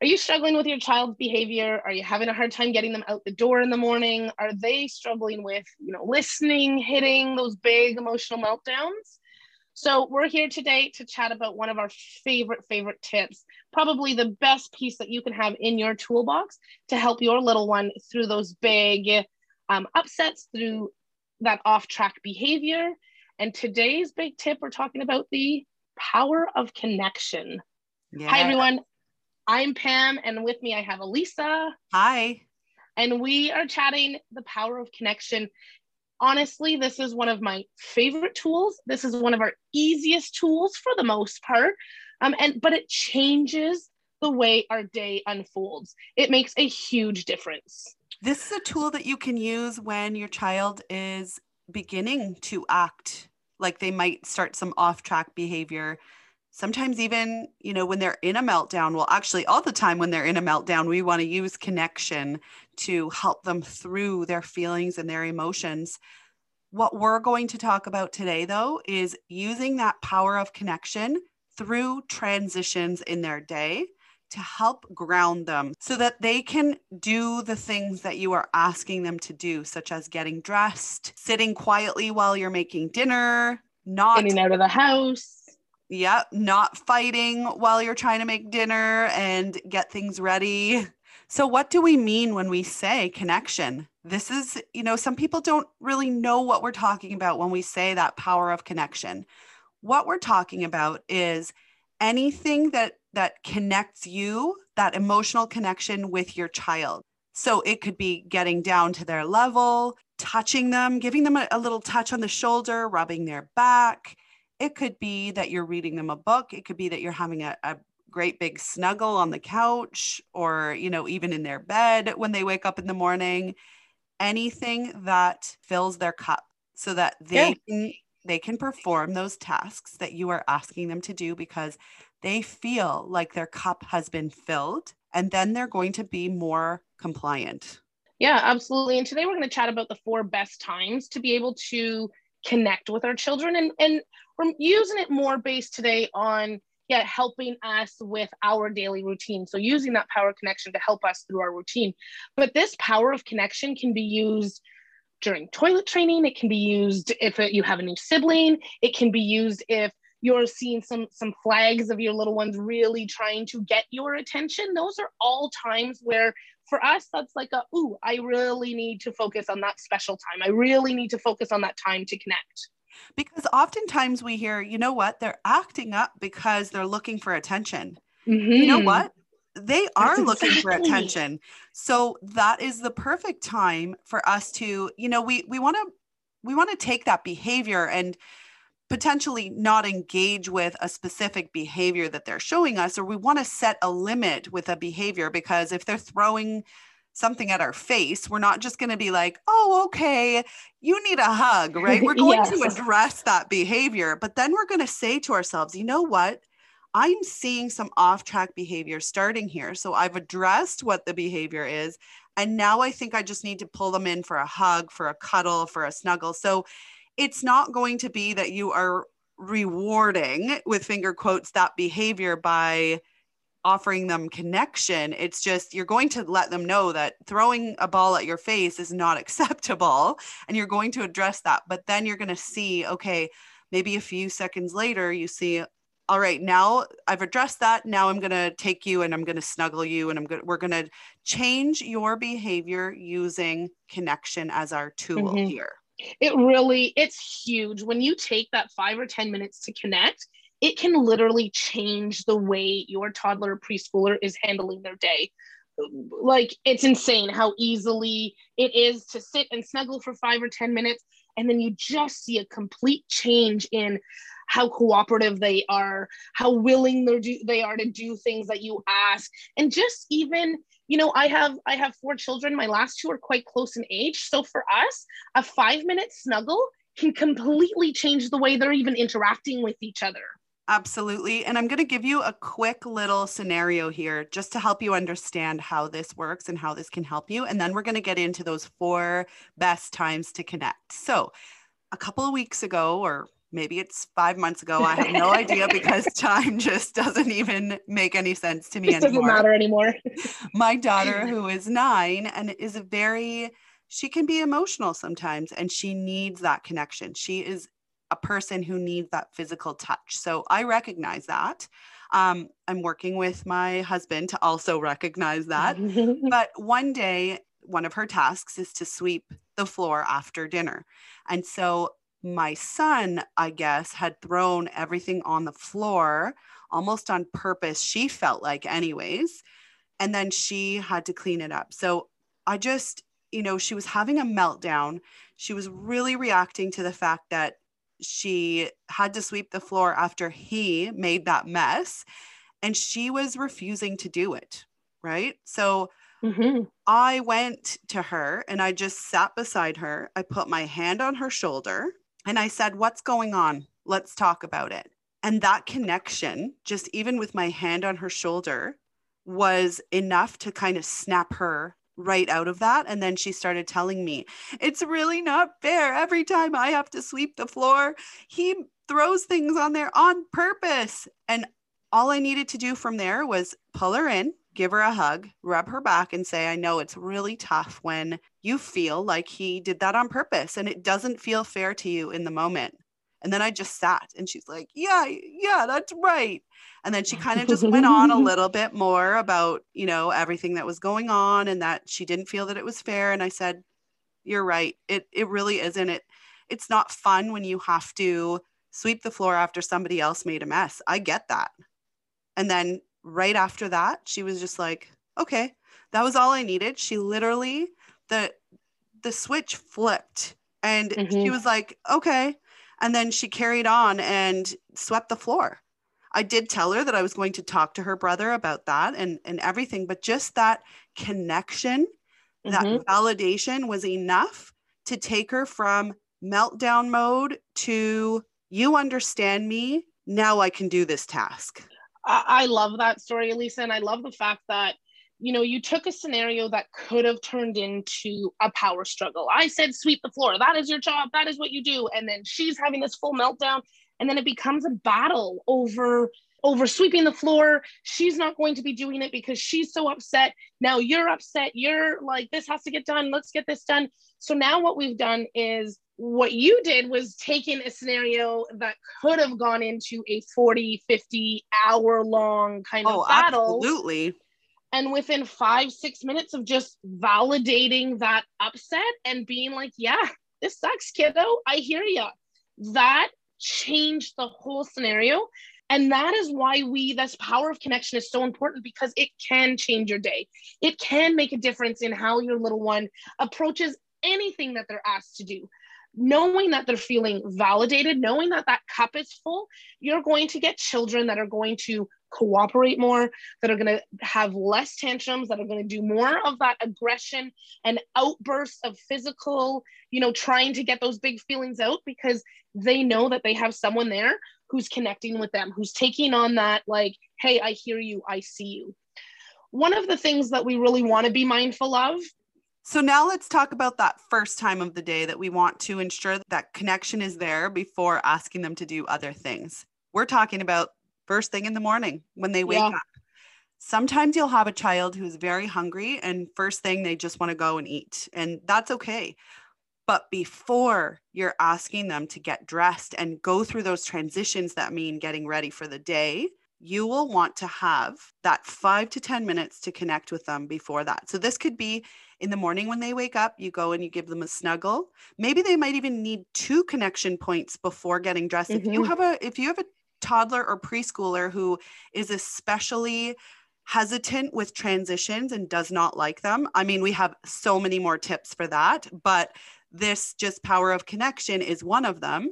Are you struggling with your child's behavior? Are you having a hard time getting them out the door in the morning? Are they struggling with, you know, listening, hitting those big emotional meltdowns? So we're here today to chat about one of our favorite favorite tips, probably the best piece that you can have in your toolbox to help your little one through those big um, upsets, through that off-track behavior. And today's big tip, we're talking about the power of connection. Yeah. Hi everyone, I'm Pam, and with me I have Elisa. Hi. And we are chatting the power of connection. Honestly, this is one of my favorite tools. This is one of our easiest tools for the most part. Um, and but it changes the way our day unfolds. It makes a huge difference. This is a tool that you can use when your child is beginning to act like they might start some off track behavior sometimes even you know when they're in a meltdown well actually all the time when they're in a meltdown we want to use connection to help them through their feelings and their emotions. What we're going to talk about today though is using that power of connection through transitions in their day to help ground them so that they can do the things that you are asking them to do, such as getting dressed, sitting quietly while you're making dinner, not getting out of the house, Yep, not fighting while you're trying to make dinner and get things ready. So, what do we mean when we say connection? This is, you know, some people don't really know what we're talking about when we say that power of connection. What we're talking about is anything that that connects you, that emotional connection with your child. So, it could be getting down to their level, touching them, giving them a, a little touch on the shoulder, rubbing their back it could be that you're reading them a book. It could be that you're having a, a great big snuggle on the couch or, you know, even in their bed when they wake up in the morning. Anything that fills their cup so that they yeah. can they can perform those tasks that you are asking them to do because they feel like their cup has been filled and then they're going to be more compliant. Yeah, absolutely. And today we're going to chat about the four best times to be able to connect with our children and and we're using it more based today on yeah helping us with our daily routine. So using that power connection to help us through our routine. But this power of connection can be used during toilet training. It can be used if you have a new sibling. It can be used if you're seeing some some flags of your little ones really trying to get your attention. Those are all times where for us that's like a ooh i really need to focus on that special time i really need to focus on that time to connect because oftentimes we hear you know what they're acting up because they're looking for attention mm-hmm. you know mm-hmm. what they are That's looking exactly. for attention so that is the perfect time for us to you know we we want to we want to take that behavior and potentially not engage with a specific behavior that they're showing us, or we want to set a limit with a behavior because if they're throwing something at our face, we're not just going to be like, oh, okay, you need a hug, right? We're going yes. to address that behavior, but then we're going to say to ourselves, you know what? I'm seeing some off track behavior starting here. So I've addressed what the behavior is. And now I think I just need to pull them in for a hug, for a cuddle, for a snuggle. So it's not going to be that you are rewarding with finger quotes that behavior by offering them connection. It's just you're going to let them know that throwing a ball at your face is not acceptable and you're going to address that. But then you're going to see okay maybe a few seconds later you see all right now i've addressed that. Now i'm going to take you and i'm going to snuggle you and i'm going we're going to change your behavior using connection as our tool mm-hmm. here it really it's huge. When you take that five or ten minutes to connect it can literally change the way your toddler or preschooler is handling their day. Like it's insane how easily it is to sit and snuggle for five or ten minutes and then you just see a complete change in how cooperative they are how willing they're do, they are to do things that you ask and just even you know i have i have four children my last two are quite close in age so for us a five minute snuggle can completely change the way they're even interacting with each other Absolutely. And I'm going to give you a quick little scenario here just to help you understand how this works and how this can help you. And then we're going to get into those four best times to connect. So, a couple of weeks ago, or maybe it's five months ago, I have no idea because time just doesn't even make any sense to me anymore. doesn't matter anymore. My daughter, who is nine and is a very, she can be emotional sometimes and she needs that connection. She is a person who needs that physical touch. So I recognize that. Um, I'm working with my husband to also recognize that. but one day, one of her tasks is to sweep the floor after dinner. And so my son, I guess, had thrown everything on the floor almost on purpose. She felt like, anyways. And then she had to clean it up. So I just, you know, she was having a meltdown. She was really reacting to the fact that she had to sweep the floor after he made that mess and she was refusing to do it right so mm-hmm. i went to her and i just sat beside her i put my hand on her shoulder and i said what's going on let's talk about it and that connection just even with my hand on her shoulder was enough to kind of snap her right out of that. And then she started telling me, it's really not fair. Every time I have to sweep the floor, he throws things on there on purpose. And all I needed to do from there was pull her in, give her a hug, rub her back, and say, I know it's really tough when you feel like he did that on purpose and it doesn't feel fair to you in the moment. And then I just sat and she's like, Yeah, yeah, that's right. And then she kind of just went on a little bit more about, you know, everything that was going on and that she didn't feel that it was fair. And I said, You're right. It it really isn't. It it's not fun when you have to sweep the floor after somebody else made a mess. I get that. And then right after that, she was just like, Okay, that was all I needed. She literally the the switch flipped and mm-hmm. she was like, Okay and then she carried on and swept the floor. I did tell her that I was going to talk to her brother about that and, and everything, but just that connection, mm-hmm. that validation was enough to take her from meltdown mode to you understand me. Now I can do this task. I, I love that story, Elisa. And I love the fact that you know, you took a scenario that could have turned into a power struggle. I said, sweep the floor. That is your job. That is what you do. And then she's having this full meltdown. And then it becomes a battle over over sweeping the floor. She's not going to be doing it because she's so upset. Now you're upset. You're like, this has to get done. Let's get this done. So now what we've done is what you did was taking a scenario that could have gone into a 40, 50 hour long kind of oh, battle. Absolutely and within five six minutes of just validating that upset and being like yeah this sucks kiddo. I hear you that changed the whole scenario. And that is why we this power of connection is so important because it can change your day. It can make a difference in how your little one approaches anything that they're asked to do. Knowing that they're feeling validated knowing that that cup is full you're going to get children that are going to cooperate more, that are going to have less tantrums, that are going to do more of that aggression and outbursts of physical, you know, trying to get those big feelings out because they know that they have someone there who's connecting with them, who's taking on that, like, hey, I hear you, I see you. One of the things that we really want to be mindful of so now let's talk about that first time of the day that we want to ensure that connection is there before asking them to do other things. We're talking about first thing in the morning when they wake yeah. up. Sometimes you'll have a child who's very hungry and first thing they just want to go and eat, and that's okay. But before you're asking them to get dressed and go through those transitions that mean getting ready for the day, you will want to have that five to 10 minutes to connect with them before that. So, this could be in the morning when they wake up, you go and you give them a snuggle. Maybe they might even need two connection points before getting dressed. Mm-hmm. If you mm-hmm. have a if you have a toddler or preschooler who is especially hesitant with transitions and does not like them. I mean, we have so many more tips for that, but this just power of connection is one of them.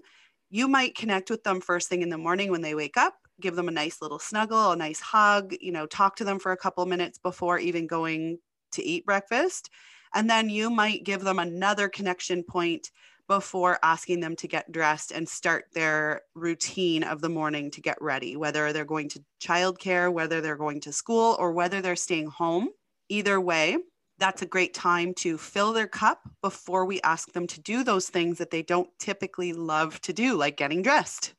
You might connect with them first thing in the morning when they wake up, give them a nice little snuggle, a nice hug, you know, talk to them for a couple minutes before even going to eat breakfast. And then you might give them another connection point before asking them to get dressed and start their routine of the morning to get ready, whether they're going to childcare, whether they're going to school, or whether they're staying home. Either way, that's a great time to fill their cup before we ask them to do those things that they don't typically love to do, like getting dressed.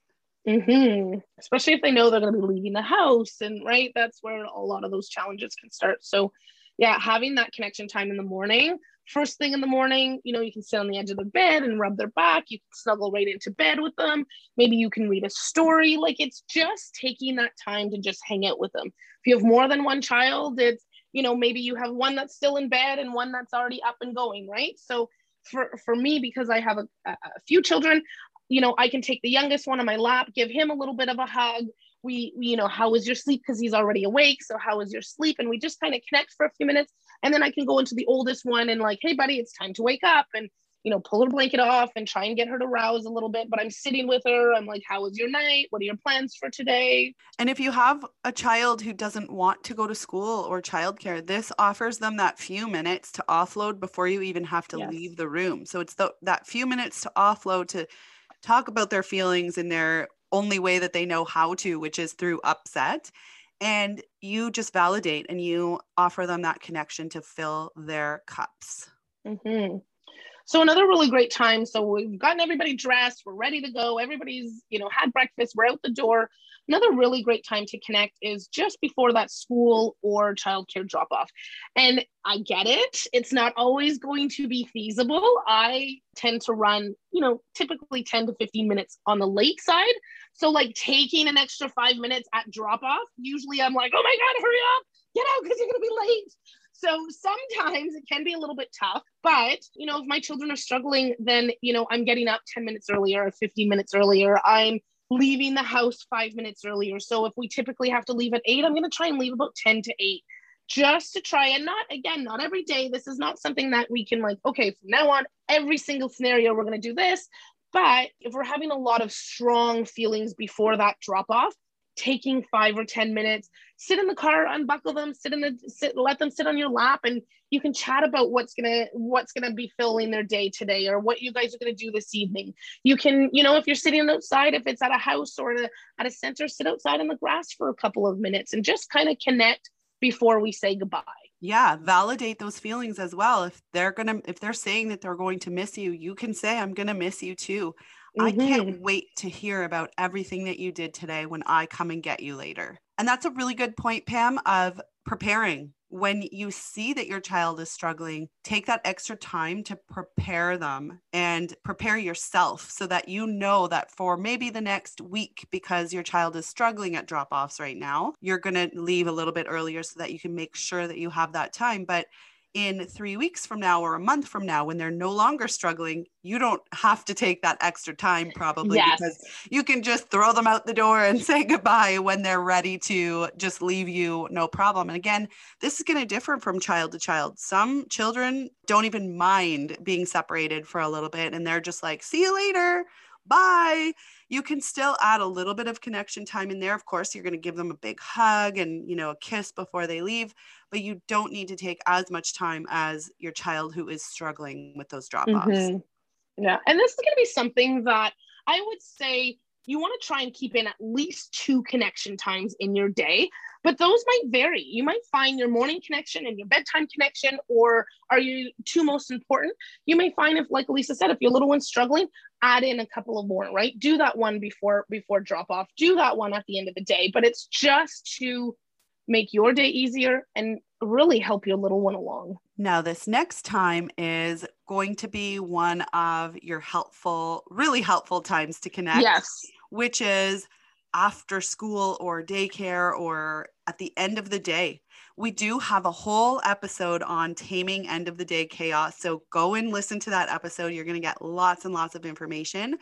Mm-hmm. Especially if they know they're going to be leaving the house, and right, that's where a lot of those challenges can start. So, yeah, having that connection time in the morning, first thing in the morning, you know, you can sit on the edge of the bed and rub their back. You can snuggle right into bed with them. Maybe you can read a story. Like it's just taking that time to just hang out with them. If you have more than one child, it's you know maybe you have one that's still in bed and one that's already up and going right so for for me because i have a, a few children you know i can take the youngest one on my lap give him a little bit of a hug we, we you know how was your sleep because he's already awake so how was your sleep and we just kind of connect for a few minutes and then i can go into the oldest one and like hey buddy it's time to wake up and you know, pull her blanket off and try and get her to rouse a little bit. But I'm sitting with her. I'm like, how was your night? What are your plans for today? And if you have a child who doesn't want to go to school or childcare, this offers them that few minutes to offload before you even have to yes. leave the room. So it's the, that few minutes to offload to talk about their feelings in their only way that they know how to, which is through upset. And you just validate and you offer them that connection to fill their cups. Mm-hmm. So another really great time. So we've gotten everybody dressed, we're ready to go. Everybody's, you know, had breakfast, we're out the door. Another really great time to connect is just before that school or childcare drop off. And I get it. It's not always going to be feasible. I tend to run, you know, typically 10 to 15 minutes on the late side. So like taking an extra five minutes at drop off, usually I'm like, oh my God, hurry up, get out because you're to be late. So sometimes it can be a little bit tough, but you know, if my children are struggling, then you know, I'm getting up 10 minutes earlier or 15 minutes earlier. I'm leaving the house five minutes earlier. So if we typically have to leave at eight, I'm to try and leave about 10 to eight just to try and not again not every day this is not something that we can like okay from now on every single scenario we're to do this but if we're having a lot of strong feelings before that drop off taking five or 10 minutes, sit in the car, unbuckle them, sit in the, sit, let them sit on your lap and you can chat about what's going to, what's going to be filling their day today or what you guys are going to do this evening. You can, you know, if you're sitting outside, if it's at a house or at a, at a center, sit outside in the grass for a couple of minutes and just kind of connect before we say goodbye. Yeah, validate those feelings as well. If they're going to if they're saying that they're going to miss you, you can say I'm going to miss you too. Mm-hmm. I can't mm-hmm. wait to hear about everything that you did today when I come and get you later. And that's a really good point, Pam, of preparing. When you see that your child is struggling, take that extra time to prepare them and prepare yourself so that you know that for maybe the next week, because your child is struggling at drop offs right now, you're going to leave a little bit earlier so that you can make sure that you have that time. But in three weeks from now or a month from now when they're no longer struggling you don't have to take that extra time probably yes. because you can just throw them out the door and say goodbye when they're ready to just leave you no problem. And again this is going to differ from child to child. Some children don't even mind being separated for a little bit and they're just like see you later. Bye you can still add a little bit of connection time in there of course you're going to give them a big hug and you know a kiss before they leave but you don't need to take as much time as your child who is struggling with those drop offs mm-hmm. yeah and this is going to be something that i would say you want to try and keep in at least two connection times in your day but those might vary. You might find your morning connection and your bedtime connection or are you two most important? You may find if like elisa said if your little one's struggling add in a couple of more right? Do that one before before drop off. Do that one at the end of the day but it's just to make your day easier and really help your little one along. Now this next time is going to be one of your helpful really helpful times to connect. Yes which is after school or daycare or at the end of the day. We do have a whole episode on taming end of the day chaos. So go and listen to that episode. You're going to get lots and lots of information.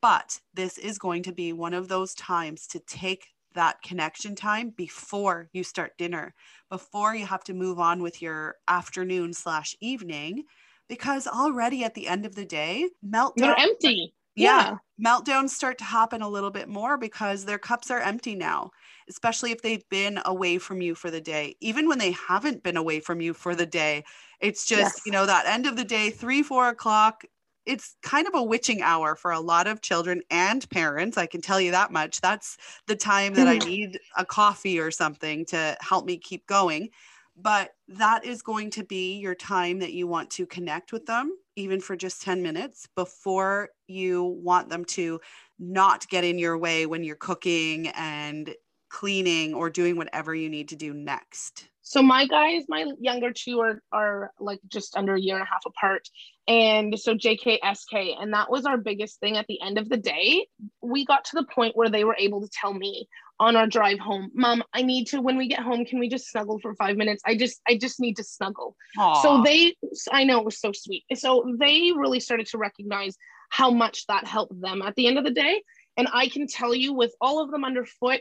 But this is going to be one of those times to take that connection time before you start dinner, before you have to move on with your afternoon slash evening, because already at the end of the day, meltdown. You're empty yeah, yeah, meltdowns start to happen a little bit more because their cups are empty now, especially if they've been away from you for the day. Even when they haven't been away from you for the day, it's just, yes. you know, that end of the day, three, four o'clock. It's kind of a witching hour for a lot of children and parents. I can tell you that much. That's the time that I mm-hmm. need a coffee or something to help me keep going. But that is going to be your time that you want to connect with them even for just 10 minutes before you want them to not get in your way when you're cooking and cleaning or doing whatever you need to do next? So my guys, my younger two are are like just under a year and a half apart. And so JK, SK, and that was our biggest thing at the end of the day. We got to the point where they were able to tell me on our drive home, Mom, I need to when we get home, can we just snuggle for five minutes? I just I just need to snuggle. Aww. So they I know it was so sweet. So they really started to recognize how much that helped them at the end of the day. And I can tell you with all of them underfoot,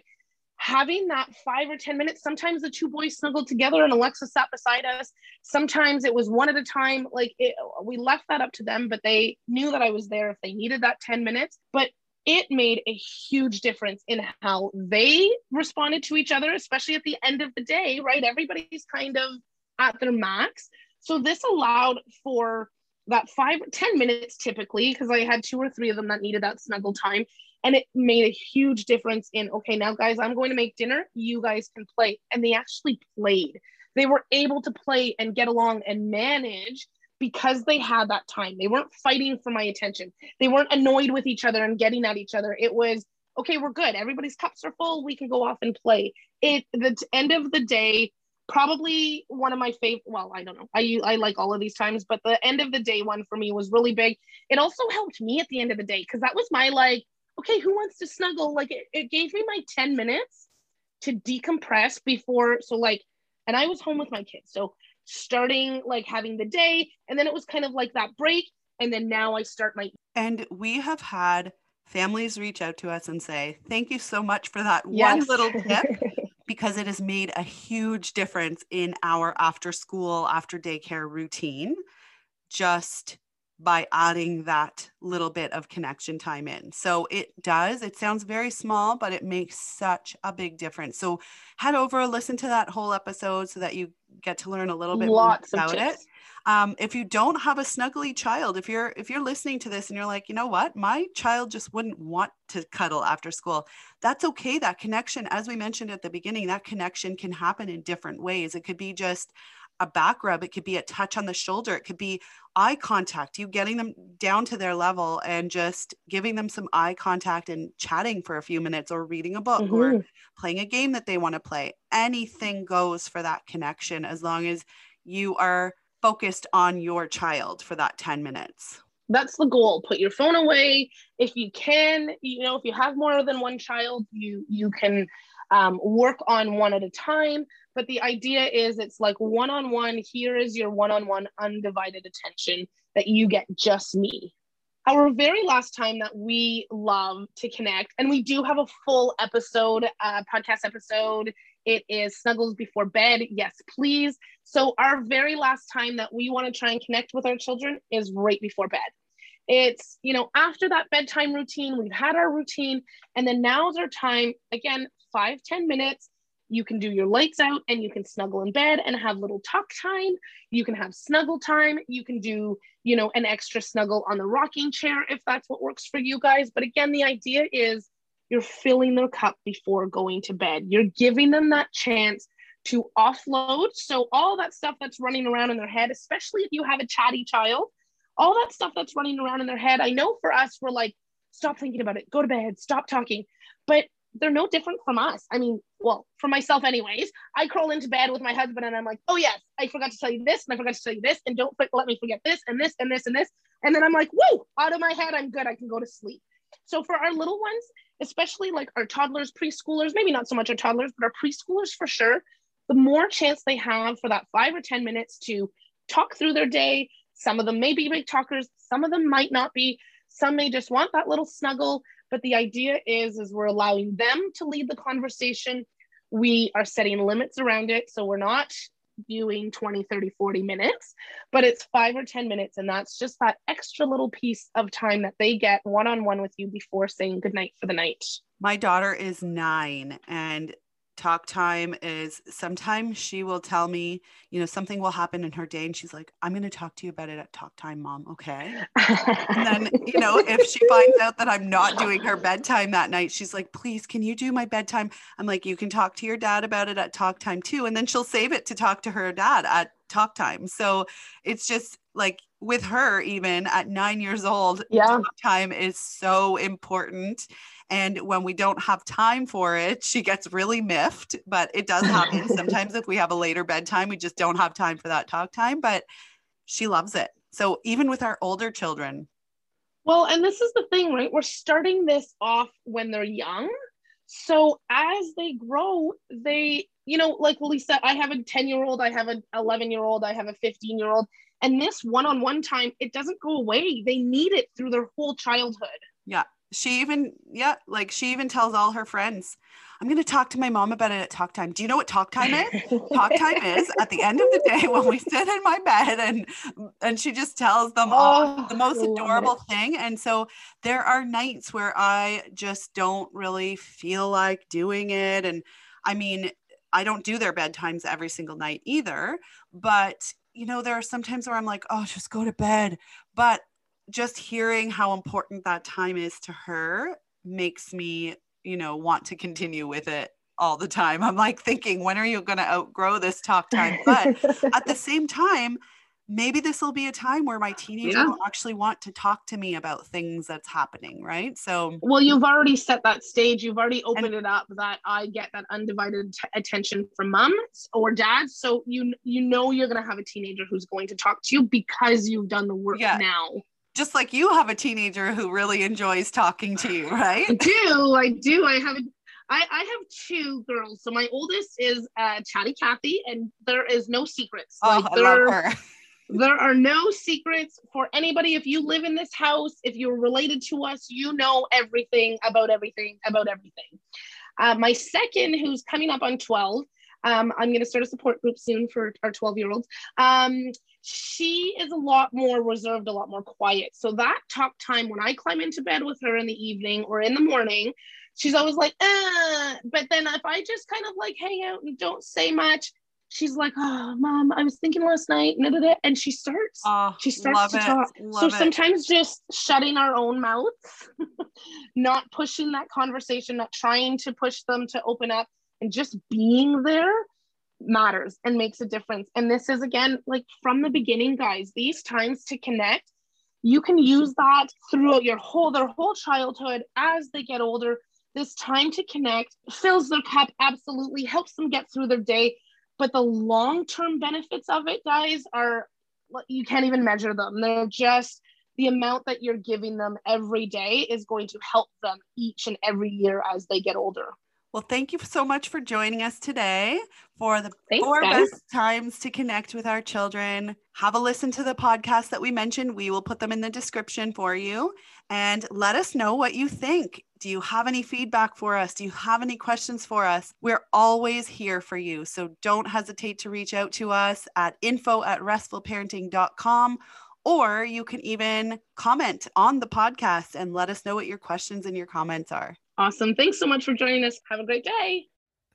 having that five or 10 minutes, sometimes the two boys snuggled together and Alexa sat beside us. Sometimes it was one at a time. Like it, we left that up to them, but they knew that I was there if they needed that 10 minutes. But it made a huge difference in how they responded to each other, especially at the end of the day, right? Everybody's kind of at their max. So this allowed for that five, 10 minutes typically, because I had two or three of them that needed that snuggle time and it made a huge difference in okay now guys i'm going to make dinner you guys can play and they actually played they were able to play and get along and manage because they had that time they weren't fighting for my attention they weren't annoyed with each other and getting at each other it was okay we're good everybody's cups are full we can go off and play it the end of the day probably one of my favorite well i don't know i i like all of these times but the end of the day one for me was really big it also helped me at the end of the day because that was my like okay, who wants to snuggle? Like it, it gave me my 10 minutes to decompress before. So, like, and I was home with my kids. So, starting like having the day, and then it was kind of like that break. And then now I start my. And we have had families reach out to us and say, thank you so much for that yes. one little tip. because it has made a huge difference in our after school, after daycare routine. Just by adding that little bit of connection time in. So it does, it sounds very small, but it makes such a big difference. So head over, listen to that whole episode so that you get to learn a little bit Lots more about it. Um, if you don't have a snuggly child, if you're if you're listening to this and you're like, you know what, my child just wouldn't want to cuddle after school, that's okay. That connection, as we mentioned at the beginning, that connection can happen in different ways. It could be just a back rub, it could be a touch on the shoulder, it could be eye contact, you getting them down to their level and just giving them some eye contact and chatting for a few minutes or reading a book mm-hmm. or playing a game that they want to play. Anything goes for that connection as long as you are focused on your child for that 10 minutes. That's the goal. Put your phone away if you can. You know, if you have more than one child, you you can um, work on one at a time. But the idea is it's like one on one. Here is your one on one undivided attention that you get just me. Our very last time that we love to connect, and we do have a full episode, uh, podcast episode. It is Snuggles Before Bed. Yes, please. So, our very last time that we want to try and connect with our children is right before bed. It's, you know, after that bedtime routine, we've had our routine, and then now's our time. Again, five ten minutes you can do your lights out and you can snuggle in bed and have little talk time. You can have snuggle time. You can do you know an extra snuggle on the rocking chair if that's what works for you guys. But again the idea is you're filling their cup before going to bed. You're giving them that chance to offload. So all that stuff that's running around in their head especially if you have a chatty child all that stuff that's running around in their head i know for us we're like stop thinking about it. Go to bed. Stop talking. But they're no different from us. I mean, well, for myself, anyways. I crawl into bed with my husband and I'm like, oh, yes, I forgot to tell you this and I forgot to tell you this. And don't let me forget this and this and this and this. And then I'm like, whoa, out of my head, I'm good. I can go to sleep. So for our little ones, especially like our toddlers, preschoolers, maybe not so much our toddlers, but our preschoolers for sure, the more chance they have for that five or 10 minutes to talk through their day. Some of them may be big talkers, some of them might not be. Some may just want that little snuggle but the idea is is we're allowing them to lead the conversation we are setting limits around it so we're not viewing 20, 30, 40 minutes, but it's five or 10 minutes. And that's just that extra little piece of time that they get one on one with you before saying goodnight for the night. My daughter is nine and talk time is sometimes she will tell me, you know, something will happen in her day and she's like, I'm going to talk to you about it at talk time, mom. Okay. and then, you know, if she finds out that I'm not doing her bedtime that night, she's like, please, can you do my bedtime? I'm like, you can talk to your dad about it at talk time too. And then she'll save it to talk to her dad at talk time. So it's just like with her, even at nine years old, yeah. time is so important. And when we don't have time for it, she gets really miffed. But it does happen sometimes if we have a later bedtime, we just don't have time for that talk time. But she loves it. So even with our older children. Well, and this is the thing, right? We're starting this off when they're young. So as they grow, they, you know, like Lisa, I have a 10 year old, I have an 11 year old, I have a 15 year old. And this one on one time, it doesn't go away. They need it through their whole childhood. Yeah. She even yeah like she even tells all her friends i'm going to talk to my mom about it at talk time. Do you know what talk time is? Talk time is at the end of the day when we sit in my bed and and she just tells them oh, all the most adorable thing. And so there are nights where i just don't really feel like doing it. And i mean i don't do their bedtimes every single night either but you know there are some times where i'm like oh just go to bed but just hearing how important that time is to her makes me, you know, want to continue with it all the time. I'm like thinking, when are you going to outgrow this talk time? But at the same time, maybe this will be a time where my teenager yeah. will actually want to talk to me about things that's happening right so well you've already set that stage you've already opened and, it up that i get that undivided t- attention from moms or dads so you you know you're going to have a teenager who's going to talk to you because you've done the work yeah. now just like you have a teenager who really enjoys talking to you, right? I do. I do. I have a, I, I have two girls. So my oldest is uh, Chatty Kathy, and there is no secrets. Oh, like, there, I love her. There are no secrets for anybody. If you live in this house, if you're related to us, you know everything about everything about everything. Uh, my second, who's coming up on 12, um, I'm going to start a support group soon for our 12 year olds. Um, she is a lot more reserved, a lot more quiet. So that talk time when I climb into bed with her in the evening or in the morning, she's always like, uh, but then if I just kind of like hang out and don't say much, she's like, oh, mom, I was thinking last night, and she starts, oh, she starts to it. talk. Love so it. sometimes just shutting our own mouths, not pushing that conversation, not trying to push them to open up and just being there matters and makes a difference. And this is again, like from the beginning, guys, these times to connect, you can use that throughout your whole their whole childhood as they get older. This time to connect fills their cup, absolutely helps them get through their day. But the long-term benefits of it, guys, are you can't even measure them. They're just the amount that you're giving them every day is going to help them each and every year as they get older. Well, thank you so much for joining us today for the Thanks, four guys. best times to connect with our children. Have a listen to the podcast that we mentioned. We will put them in the description for you and let us know what you think. Do you have any feedback for us? Do you have any questions for us? We're always here for you. So don't hesitate to reach out to us at info at restfulparenting.com or you can even comment on the podcast and let us know what your questions and your comments are. Awesome. Thanks so much for joining us. Have a great day.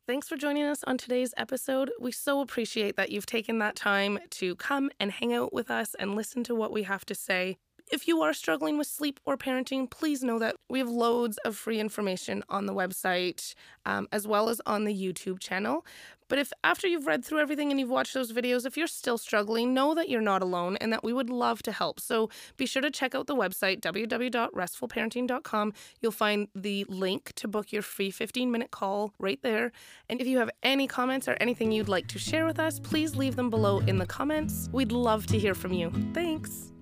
Thanks for joining us on today's episode. We so appreciate that you've taken that time to come and hang out with us and listen to what we have to say. If you are struggling with sleep or parenting, please know that we have loads of free information on the website um, as well as on the YouTube channel. But if after you've read through everything and you've watched those videos, if you're still struggling, know that you're not alone and that we would love to help. So be sure to check out the website, www.restfulparenting.com. You'll find the link to book your free 15 minute call right there. And if you have any comments or anything you'd like to share with us, please leave them below in the comments. We'd love to hear from you. Thanks.